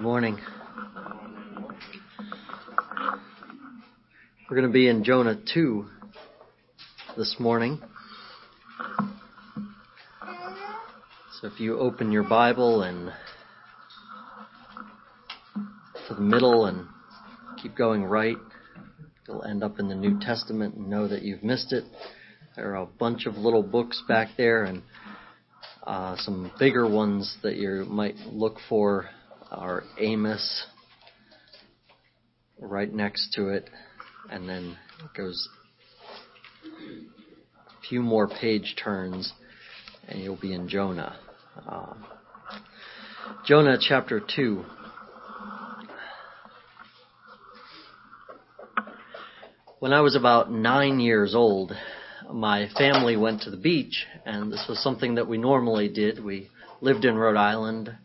Good morning. We're going to be in Jonah 2 this morning. So if you open your Bible and to the middle and keep going right, you'll end up in the New Testament and know that you've missed it. There are a bunch of little books back there and uh, some bigger ones that you might look for are Amos right next to it, and then it goes a few more page turns, and you'll be in Jonah. Uh, Jonah chapter 2. When I was about nine years old, my family went to the beach, and this was something that we normally did. We lived in Rhode Island,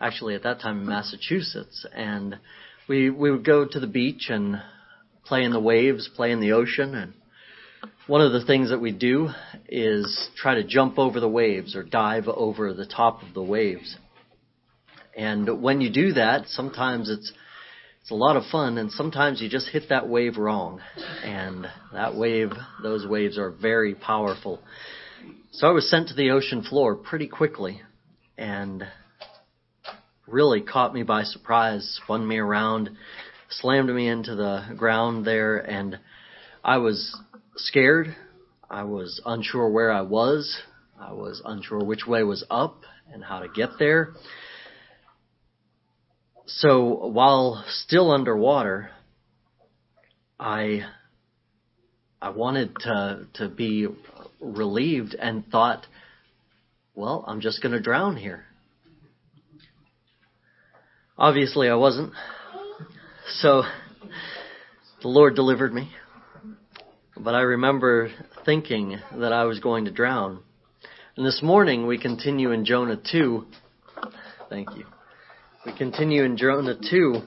actually at that time in Massachusetts, and we we would go to the beach and play in the waves, play in the ocean, and one of the things that we do is try to jump over the waves or dive over the top of the waves. And when you do that, sometimes it's it's a lot of fun and sometimes you just hit that wave wrong. And that wave, those waves are very powerful. So I was sent to the ocean floor pretty quickly and really caught me by surprise, spun me around, slammed me into the ground there and I was scared. I was unsure where I was. I was unsure which way was up and how to get there. So while still underwater, I I wanted to to be relieved and thought, well, I'm just going to drown here. Obviously, I wasn't. So the Lord delivered me. But I remember thinking that I was going to drown. And this morning we continue in Jonah 2. Thank you. We continue in Jonah 2,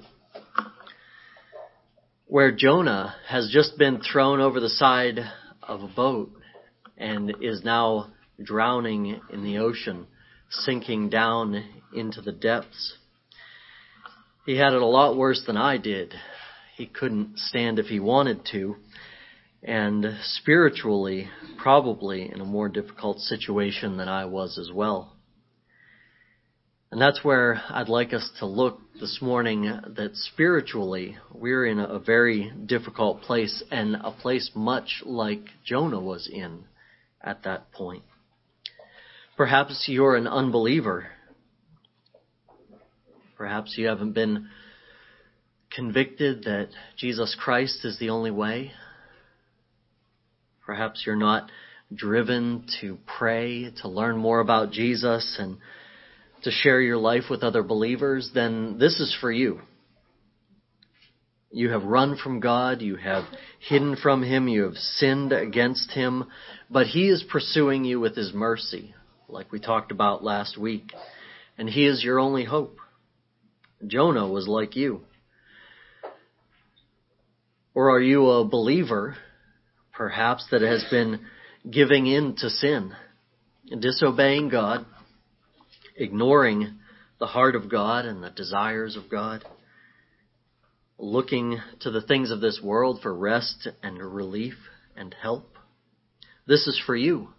where Jonah has just been thrown over the side of a boat and is now drowning in the ocean, sinking down into the depths. He had it a lot worse than I did. He couldn't stand if he wanted to, and spiritually, probably in a more difficult situation than I was as well. And that's where I'd like us to look this morning that spiritually we're in a very difficult place and a place much like Jonah was in at that point. Perhaps you're an unbeliever. Perhaps you haven't been convicted that Jesus Christ is the only way. Perhaps you're not driven to pray, to learn more about Jesus and to share your life with other believers, then this is for you. You have run from God, you have hidden from Him, you have sinned against Him, but He is pursuing you with His mercy, like we talked about last week, and He is your only hope. Jonah was like you. Or are you a believer, perhaps, that has been giving in to sin, disobeying God, ignoring the heart of God and the desires of God, looking to the things of this world for rest and relief and help. This is for you.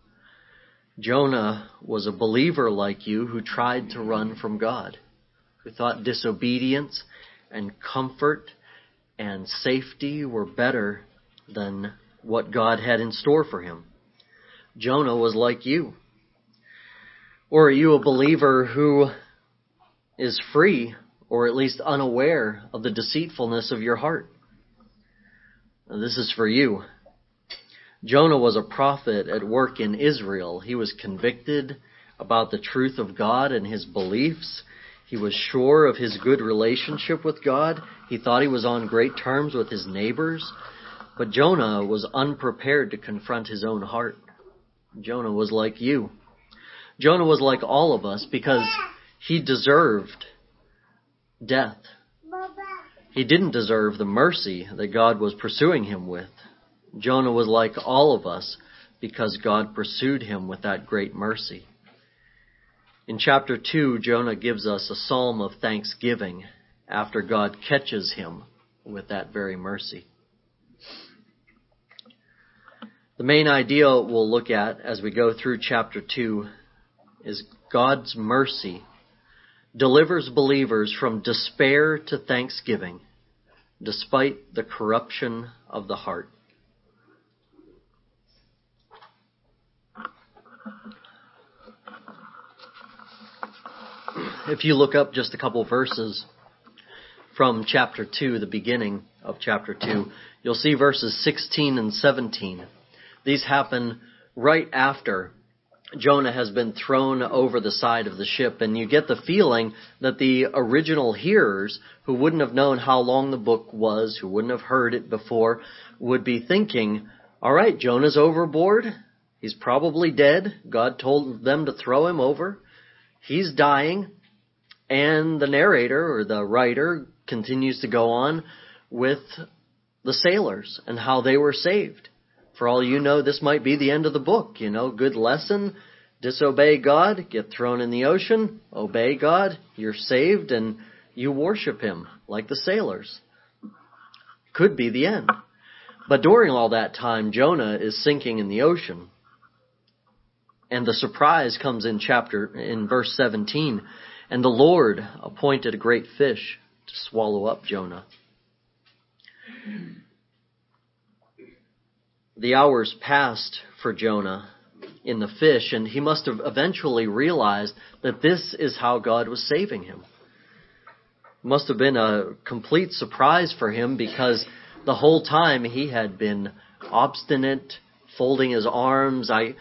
Jonah was a believer like you who tried to run from God, who thought disobedience and comfort and safety were better than what God had in store for him. Jonah was like you. Or are you a believer who is free or at least unaware of the deceitfulness of your heart? This is for you. Jonah was a prophet at work in Israel. He was convicted about the truth of God and his beliefs. He was sure of his good relationship with God. He thought he was on great terms with his neighbors. But Jonah was unprepared to confront his own heart. Jonah was like you. Jonah was like all of us because he deserved death. He didn't deserve the mercy that God was pursuing him with. Jonah was like all of us because God pursued him with that great mercy. In chapter 2, Jonah gives us a psalm of thanksgiving, after God catches him with that very mercy. The main idea we'll look at as we go through chapter 2 is God's mercy delivers believers from despair to thanksgiving despite the corruption of the heart. If you look up just a couple verses from chapter 2, the beginning of chapter 2, you'll see verses 16 and 17. These happen right after Jonah has been thrown over the side of the ship, and you get the feeling that the original hearers, who wouldn't have known how long the book was, who wouldn't have heard it before, would be thinking, all right, Jonah's overboard. He's probably dead. God told them to throw him over. He's dying. And the narrator or the writer continues to go on with the sailors and how they were saved. For all you know, this might be the end of the book. You know, good lesson. Disobey God, get thrown in the ocean. Obey God, you're saved and you worship Him like the sailors. Could be the end. But during all that time, Jonah is sinking in the ocean. And the surprise comes in chapter, in verse 17. And the Lord appointed a great fish to swallow up Jonah. The hours passed for Jonah in the fish, and he must have eventually realized that this is how God was saving him. It must have been a complete surprise for him because the whole time he had been obstinate, folding his arms. I,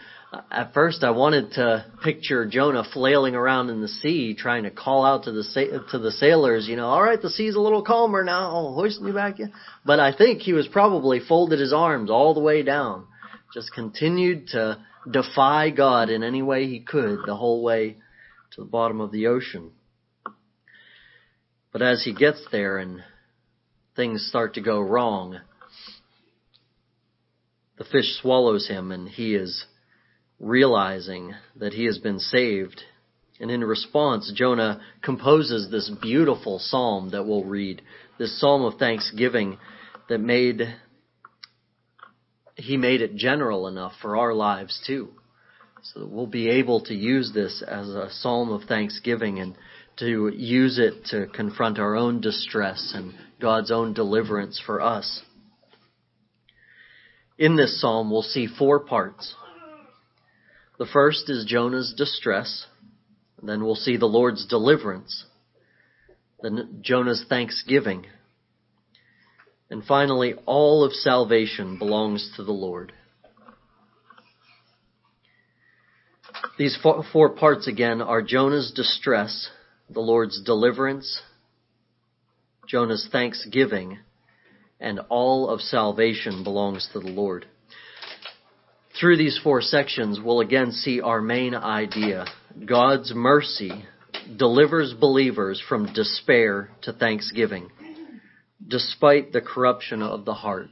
at first I wanted to picture Jonah flailing around in the sea, trying to call out to the to the sailors, you know, all right, the sea's a little calmer now, hoist me back in. But I think he was probably folded his arms all the way down, just continued to defy God in any way he could the whole way to the bottom of the ocean. But as he gets there and things start to go wrong, the fish swallows him and he is realizing that he has been saved. And in response, Jonah composes this beautiful psalm that we'll read, this psalm of thanksgiving that made, he made it general enough for our lives too. So that we'll be able to use this as a psalm of thanksgiving and to use it to confront our own distress and God's own deliverance for us. In this psalm, we'll see four parts. The first is Jonah's distress. Then we'll see the Lord's deliverance. Then Jonah's thanksgiving. And finally, all of salvation belongs to the Lord. These four parts again are Jonah's distress, the Lord's deliverance, Jonah's thanksgiving, and all of salvation belongs to the Lord. Through these four sections, we'll again see our main idea. God's mercy delivers believers from despair to thanksgiving, despite the corruption of the heart,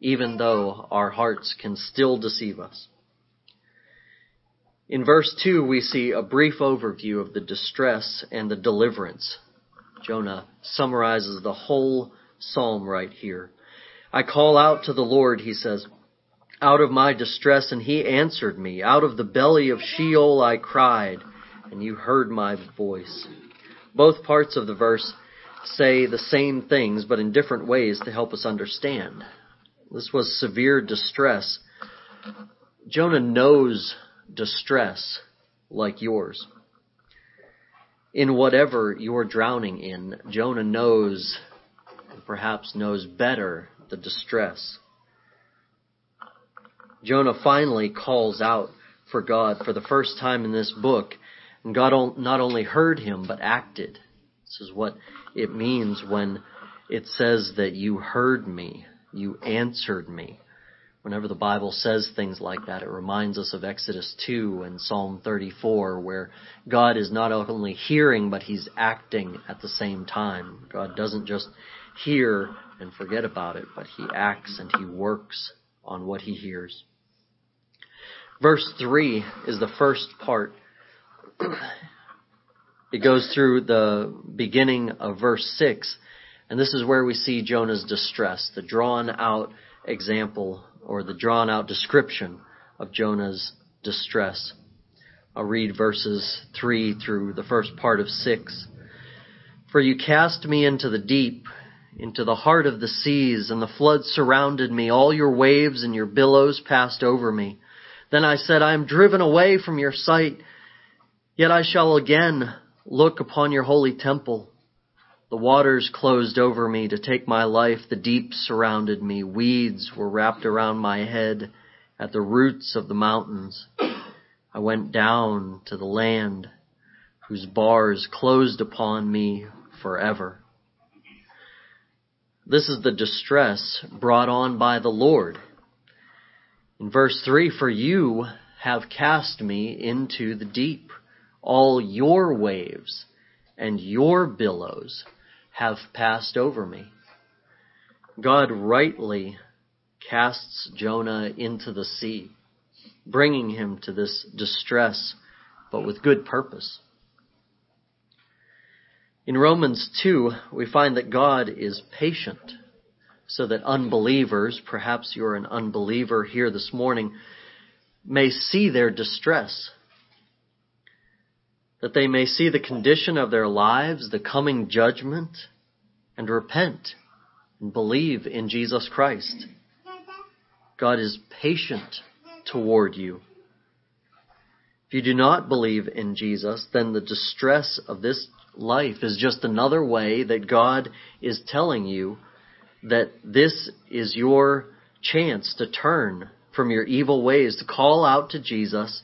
even though our hearts can still deceive us. In verse 2, we see a brief overview of the distress and the deliverance. Jonah summarizes the whole psalm right here. I call out to the Lord, he says, out of my distress, and he answered me. Out of the belly of Sheol I cried, and you heard my voice. Both parts of the verse say the same things, but in different ways to help us understand. This was severe distress. Jonah knows distress like yours. In whatever you're drowning in, Jonah knows, perhaps knows better, the distress. Jonah finally calls out for God for the first time in this book. And God not only heard him, but acted. This is what it means when it says that you heard me, you answered me. Whenever the Bible says things like that, it reminds us of Exodus 2 and Psalm 34, where God is not only hearing, but He's acting at the same time. God doesn't just hear and forget about it, but He acts and He works on what He hears. Verse 3 is the first part. It goes through the beginning of verse 6 And this is where we see Jonah's distress, the drawn out example or the drawn out description of Jonah's distress. I'll read verses 3 through the first part of 6. For you cast me into the deep, into the heart of the seas, and the floods surrounded me. All your waves and your billows passed over me. Then I said, I am driven away from your sight, yet I shall again look upon your holy temple. The waters closed over me to take my life. The deep surrounded me. Weeds were wrapped around my head at the roots of the mountains. I went down to the land whose bars closed upon me forever. This is the distress brought on by the Lord. In verse 3, for you have cast me into the deep. All your waves and your billows have passed over me. God rightly casts Jonah into the sea, bringing him to this distress, but with good purpose. In Romans 2, we find that God is patient, so that unbelievers, perhaps you're an unbeliever here this morning, may see their distress that they may see the condition of their lives, the coming judgment, and repent and believe in Jesus Christ. God is patient toward you. If you do not believe in Jesus, then the distress of this life is just another way that God is telling you that this is your chance to turn from your evil ways, to call out to Jesus,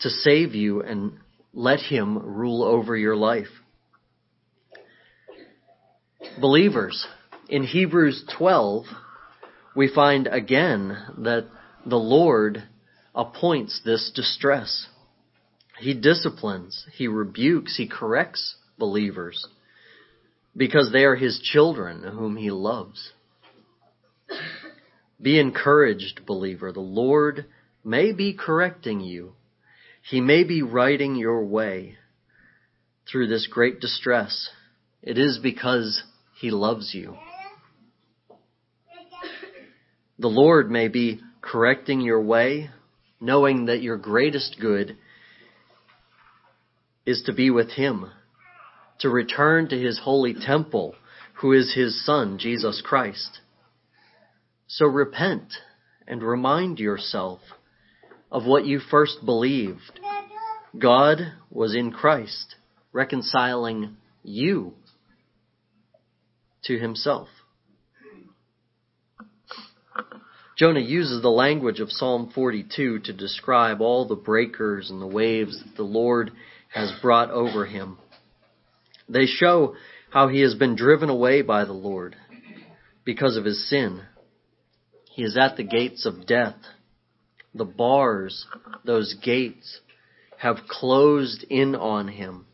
to save you and let Him rule over your life. Believers, in Hebrews 12, we find again that the Lord appoints this distress. He disciplines, He rebukes, He corrects believers because they are His children whom He loves. Be encouraged, believer. The Lord may be correcting you he may be righting your way through this great distress. It is because He loves you. The Lord may be correcting your way, knowing that your greatest good is to be with Him, to return to His holy temple, who is His Son, Jesus Christ. So repent and remind yourself of what you first believed. God was in Christ, reconciling you to himself. Jonah uses the language of Psalm 42 to describe all the breakers and the waves that the Lord has brought over him. They show how he has been driven away by the Lord because of his sin. He is at the gates of death the bars, those gates, have closed in on him.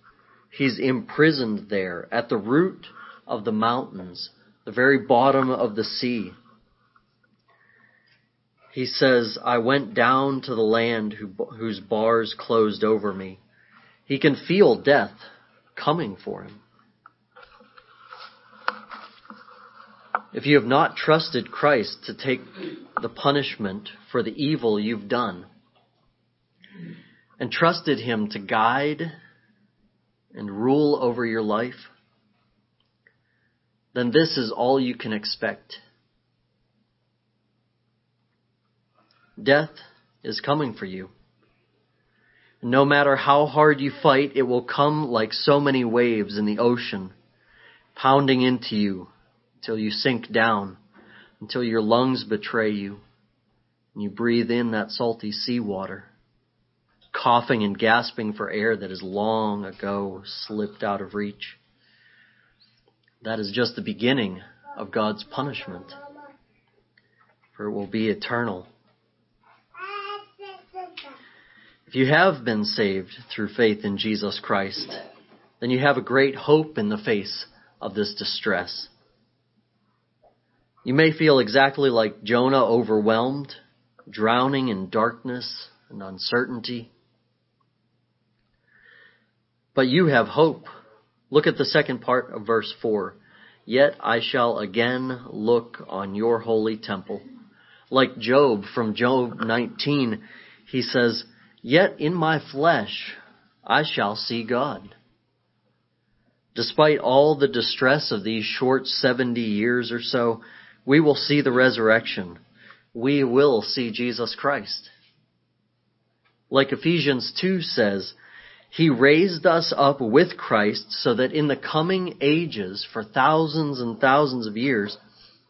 He's imprisoned there at the root of the mountains, the very bottom of the sea. He says, I went down to the land whose bars closed over me. He can feel death coming for him. If you have not trusted Christ to take the punishment for the evil you've done and trusted Him to guide and rule over your life, then this is all you can expect. Death is coming for you. No matter how hard you fight, it will come like so many waves in the ocean, pounding into you till you sink down, until your lungs betray you, and you breathe in that salty seawater, coughing and gasping for air that has long ago slipped out of reach. That is just the beginning of God's punishment, for it will be eternal. If you have been saved through faith in Jesus Christ, then you have a great hope in the face of this distress. You may feel exactly like Jonah overwhelmed, drowning in darkness and uncertainty. But you have hope. Look at the second part of verse 4. Yet I shall again look on your holy temple. Like Job from Job 19, he says, Yet in my flesh I shall see God. Despite all the distress of these short 70 years or so, we will see the resurrection. We will see Jesus Christ. Like Ephesians 2 says, He raised us up with Christ so that in the coming ages, for thousands and thousands of years,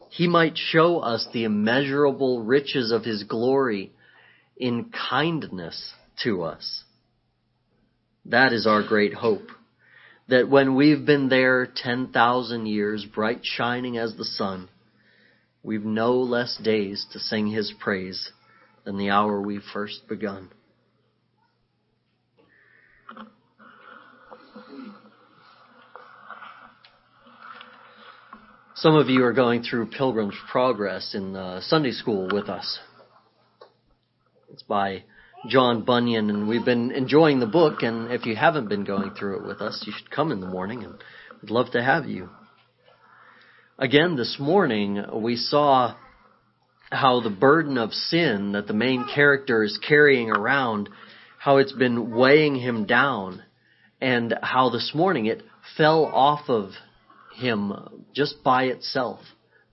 he might show us the immeasurable riches of his glory in kindness to us. That is our great hope. That when we've been there 10,000 years, bright shining as the sun, we've no less days to sing his praise than the hour we first begun. Some of you are going through Pilgrim's Progress in uh, Sunday school with us. It's by John Bunyan, and we've been enjoying the book. And if you haven't been going through it with us, you should come in the morning, and we'd love to have you. Again, this morning we saw how the burden of sin that the main character is carrying around, how it's been weighing him down, and how this morning it fell off of him just by itself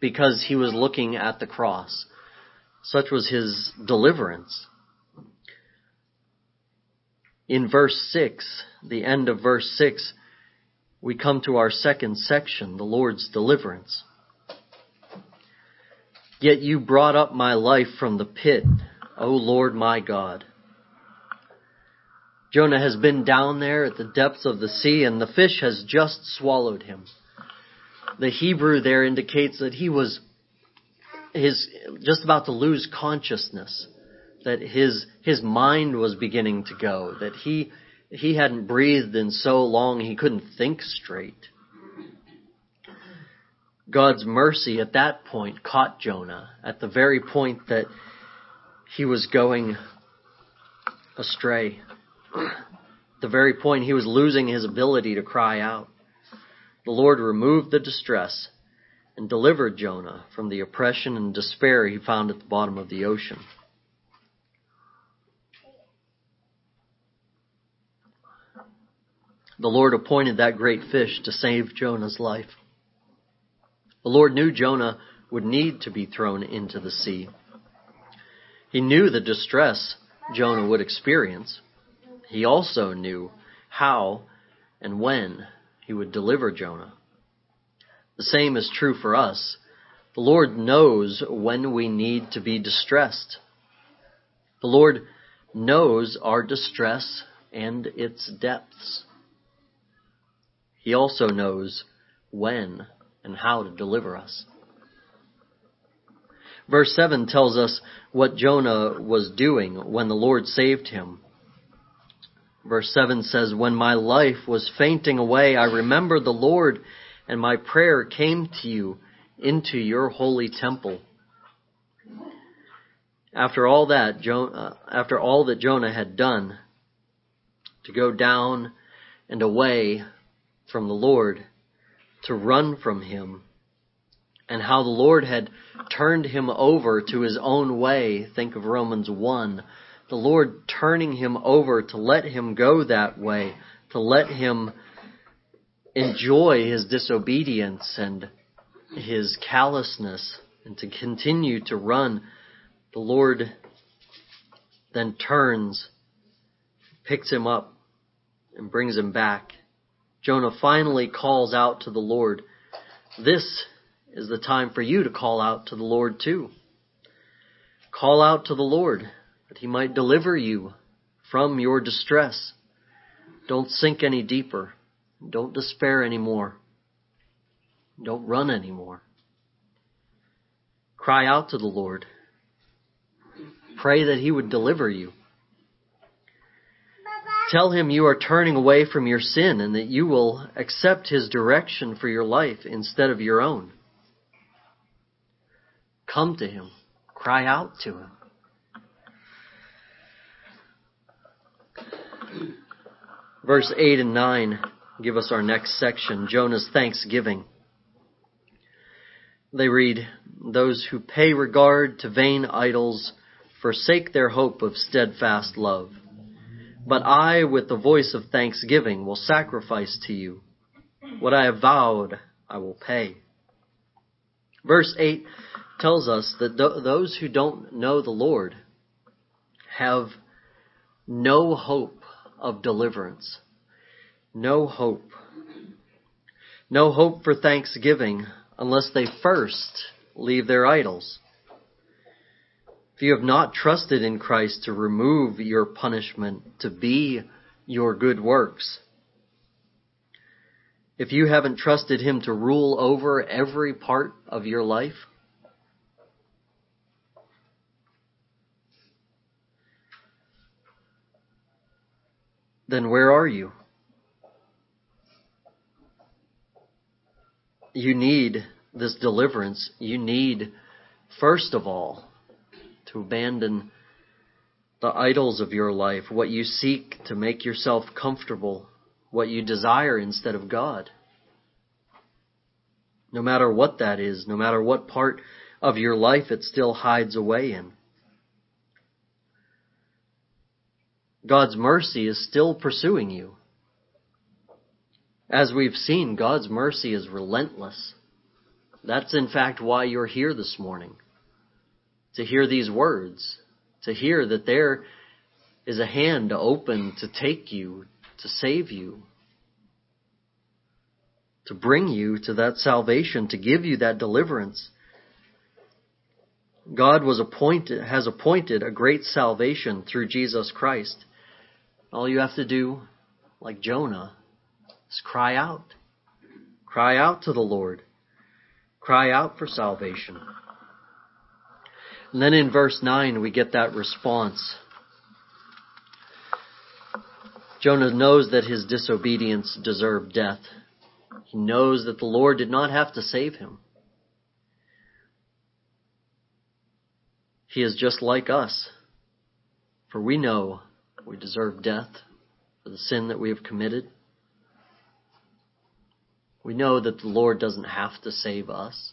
because he was looking at the cross. Such was his deliverance. In verse 6, the end of verse 6, we come to our second section, the Lord's deliverance. Yet you brought up my life from the pit, O Lord my God. Jonah has been down there at the depths of the sea and the fish has just swallowed him the Hebrew there indicates that he was his just about to lose consciousness, that his his mind was beginning to go, that he he hadn't breathed in so long he couldn't think straight. God's mercy at that point caught Jonah at the very point that he was going astray. the very point he was losing his ability to cry out the Lord removed the distress and delivered Jonah from the oppression and despair he found at the bottom of the ocean. The Lord appointed that great fish to save Jonah's life. The Lord knew Jonah would need to be thrown into the sea. He knew the distress Jonah would experience. He also knew how and when he would deliver Jonah. The same is true for us. The Lord knows when we need to be distressed. The Lord knows our distress and its depths. He also knows when and how to deliver us. Verse 7 tells us what Jonah was doing when the Lord saved him. Verse 7 says, When my life was fainting away, I remembered the Lord, and my prayer came to you into your holy temple. After all that, uh, after all that Jonah had done, to go down and away from the Lord, to run from him, and how the Lord had turned him over to his own way, think of Romans 1, the Lord turning him over to let him go that way, to let him enjoy his disobedience and his callousness and to continue to run, the Lord then turns, picks him up, and brings him back. Jonah finally calls out to the Lord. This is the time for you to call out to the Lord too. Call out to the Lord that he might deliver you from your distress. Don't sink any deeper. Don't despair anymore. Don't run anymore. Cry out to the Lord. Pray that he would deliver you. Tell him you are turning away from your sin and that you will accept his direction for your life instead of your own. Come to him. Cry out to him. Verse 8 and 9 give us our next section Jonah's thanksgiving. They read, Those who pay regard to vain idols forsake their hope of steadfast love. But I, with the voice of thanksgiving, will sacrifice to you. What I have vowed, I will pay. Verse 8 tells us that th- those who don't know the Lord have no hope of deliverance. No hope. No hope for thanksgiving unless they first leave their idols. If you have not trusted in Christ to remove your punishment, to be your good works, if you haven't trusted Him to rule over every part of your life, then where are you? You need this deliverance. You need, first of all, to abandon the idols of your life, what you seek to make yourself comfortable, what you desire instead of God. No matter what that is, no matter what part of your life it still hides away in. God's mercy is still pursuing you. As we've seen, God's mercy is relentless. That's in fact why you're here this morning to hear these words, to hear that there is a hand to open to take you, to save you, to bring you to that salvation, to give you that deliverance. God was appointed, has appointed a great salvation through Jesus Christ. All you have to do, like Jonah, is cry out. Cry out to the Lord. Cry out for salvation. And then in verse 9, we get that response. Jonah knows that his disobedience deserved death. He knows that the Lord did not have to save him. He is just like us, for we know we deserve death for the sin that we have committed. We know that the Lord doesn't have to save us.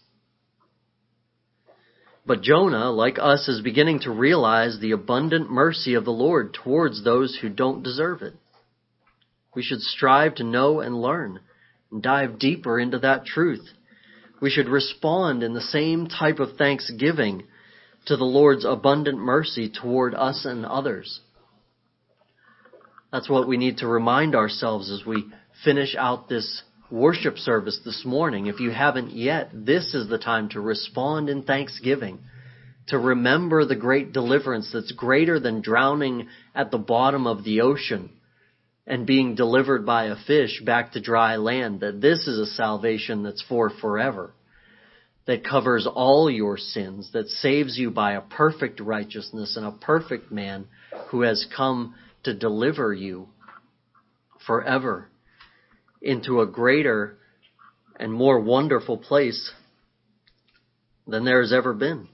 But Jonah, like us, is beginning to realize the abundant mercy of the Lord towards those who don't deserve it. We should strive to know and learn and dive deeper into that truth. We should respond in the same type of thanksgiving to the Lord's abundant mercy toward us and others. That's what we need to remind ourselves as we finish out this worship service this morning, if you haven't yet, this is the time to respond in thanksgiving, to remember the great deliverance that's greater than drowning at the bottom of the ocean and being delivered by a fish back to dry land, that this is a salvation that's for forever, that covers all your sins, that saves you by a perfect righteousness and a perfect man who has come to deliver you forever into a greater and more wonderful place than there has ever been.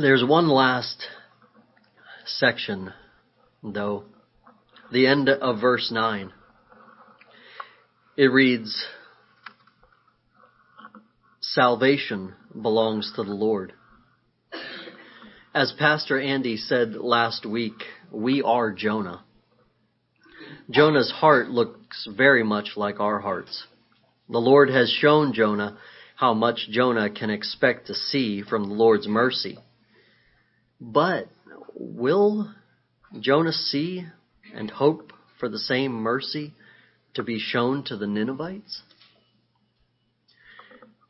There's one last section, though, the end of verse 9. It reads, Salvation belongs to the Lord. As Pastor Andy said last week, we are Jonah. Jonah's heart looks very much like our hearts. The Lord has shown Jonah how much Jonah can expect to see from the Lord's mercy. But will Jonah see and hope for the same mercy to be shown to the Ninevites?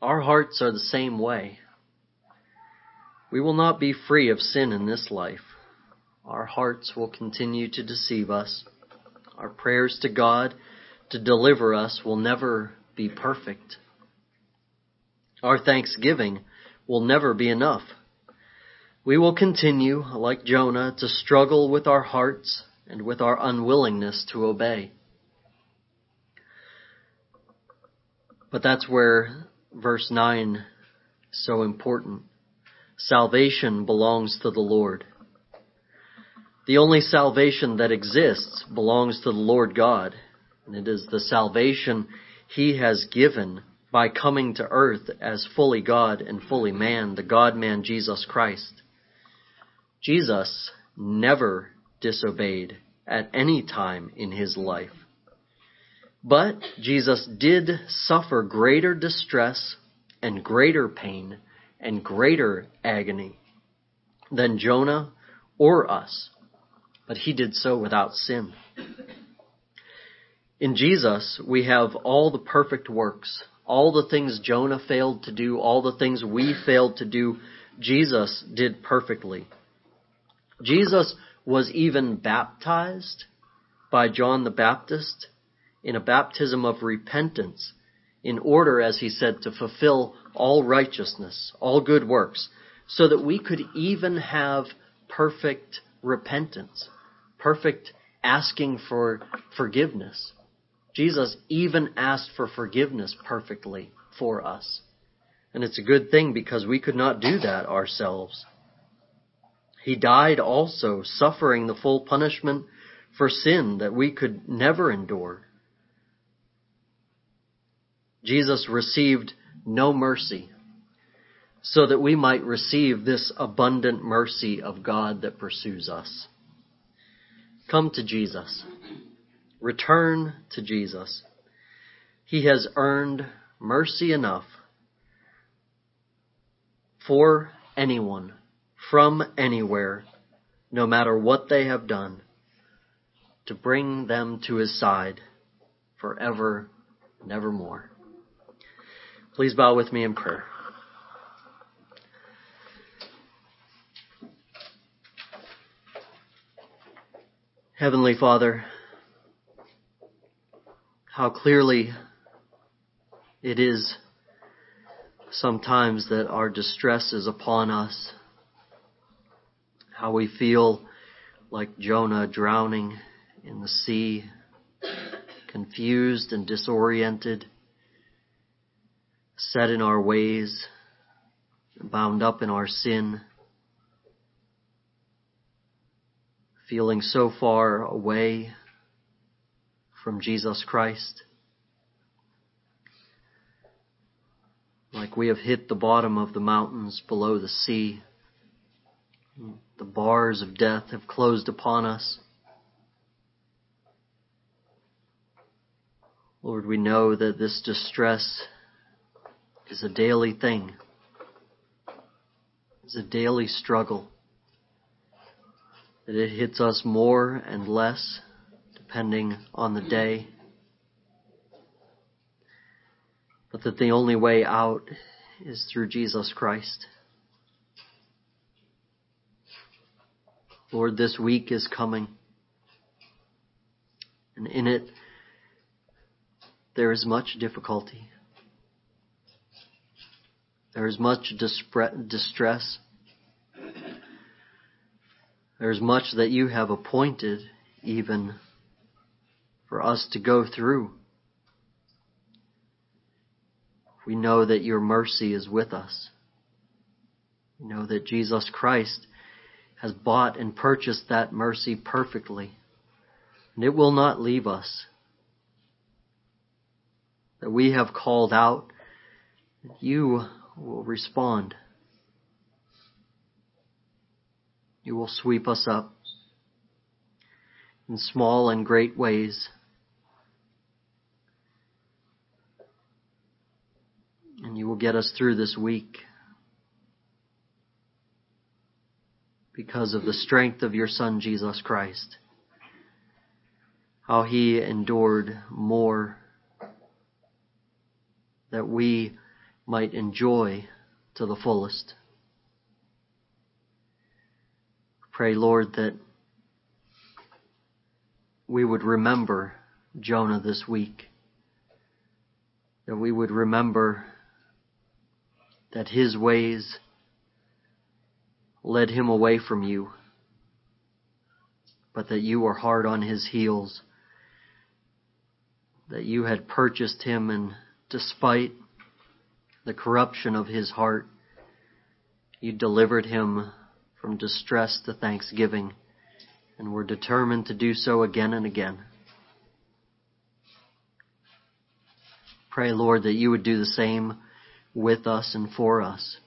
Our hearts are the same way. We will not be free of sin in this life. Our hearts will continue to deceive us. Our prayers to God to deliver us will never be perfect. Our thanksgiving will never be enough. We will continue, like Jonah, to struggle with our hearts and with our unwillingness to obey. But that's where verse 9 is so important. Salvation belongs to the Lord. The only salvation that exists belongs to the Lord God, and it is the salvation He has given by coming to earth as fully God and fully man, the God man Jesus Christ. Jesus never disobeyed at any time in his life. But Jesus did suffer greater distress and greater pain and greater agony than Jonah or us, but he did so without sin. In Jesus, we have all the perfect works, all the things Jonah failed to do, all the things we failed to do, Jesus did perfectly. Jesus was even baptized by John the Baptist in a baptism of repentance in order, as he said, to fulfill all righteousness, all good works, so that we could even have perfect repentance, perfect asking for forgiveness. Jesus even asked for forgiveness perfectly for us. And it's a good thing because we could not do that ourselves. He died also, suffering the full punishment for sin that we could never endure. Jesus received no mercy so that we might receive this abundant mercy of God that pursues us. Come to Jesus. Return to Jesus. He has earned mercy enough for anyone from anywhere, no matter what they have done, to bring them to his side forever and evermore. Please bow with me in prayer. Heavenly Father, how clearly it is sometimes that our distress is upon us, how we feel like Jonah drowning in the sea, confused and disoriented set in our ways, bound up in our sin, feeling so far away from Jesus Christ, like we have hit the bottom of the mountains below the sea. The bars of death have closed upon us. Lord, we know that this distress is a daily thing. It's a daily struggle. That it hits us more and less depending on the day. But that the only way out is through Jesus Christ. Lord, this week is coming. And in it, there is much difficulty. There is much distress. There is much that you have appointed even for us to go through. We know that your mercy is with us. We know that Jesus Christ has bought and purchased that mercy perfectly. And it will not leave us. That we have called out, you will respond. You will sweep us up in small and great ways. And you will get us through this week because of the strength of your Son, Jesus Christ. How he endured more that we might enjoy to the fullest. Pray, Lord, that we would remember Jonah this week, that we would remember that his ways led him away from you, but that you were hard on his heels, that you had purchased him and despite the corruption of his heart. You delivered him from distress to thanksgiving, and we're determined to do so again and again. Pray, Lord, that you would do the same with us and for us.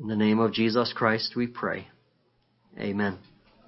In the name of Jesus Christ we pray. Amen.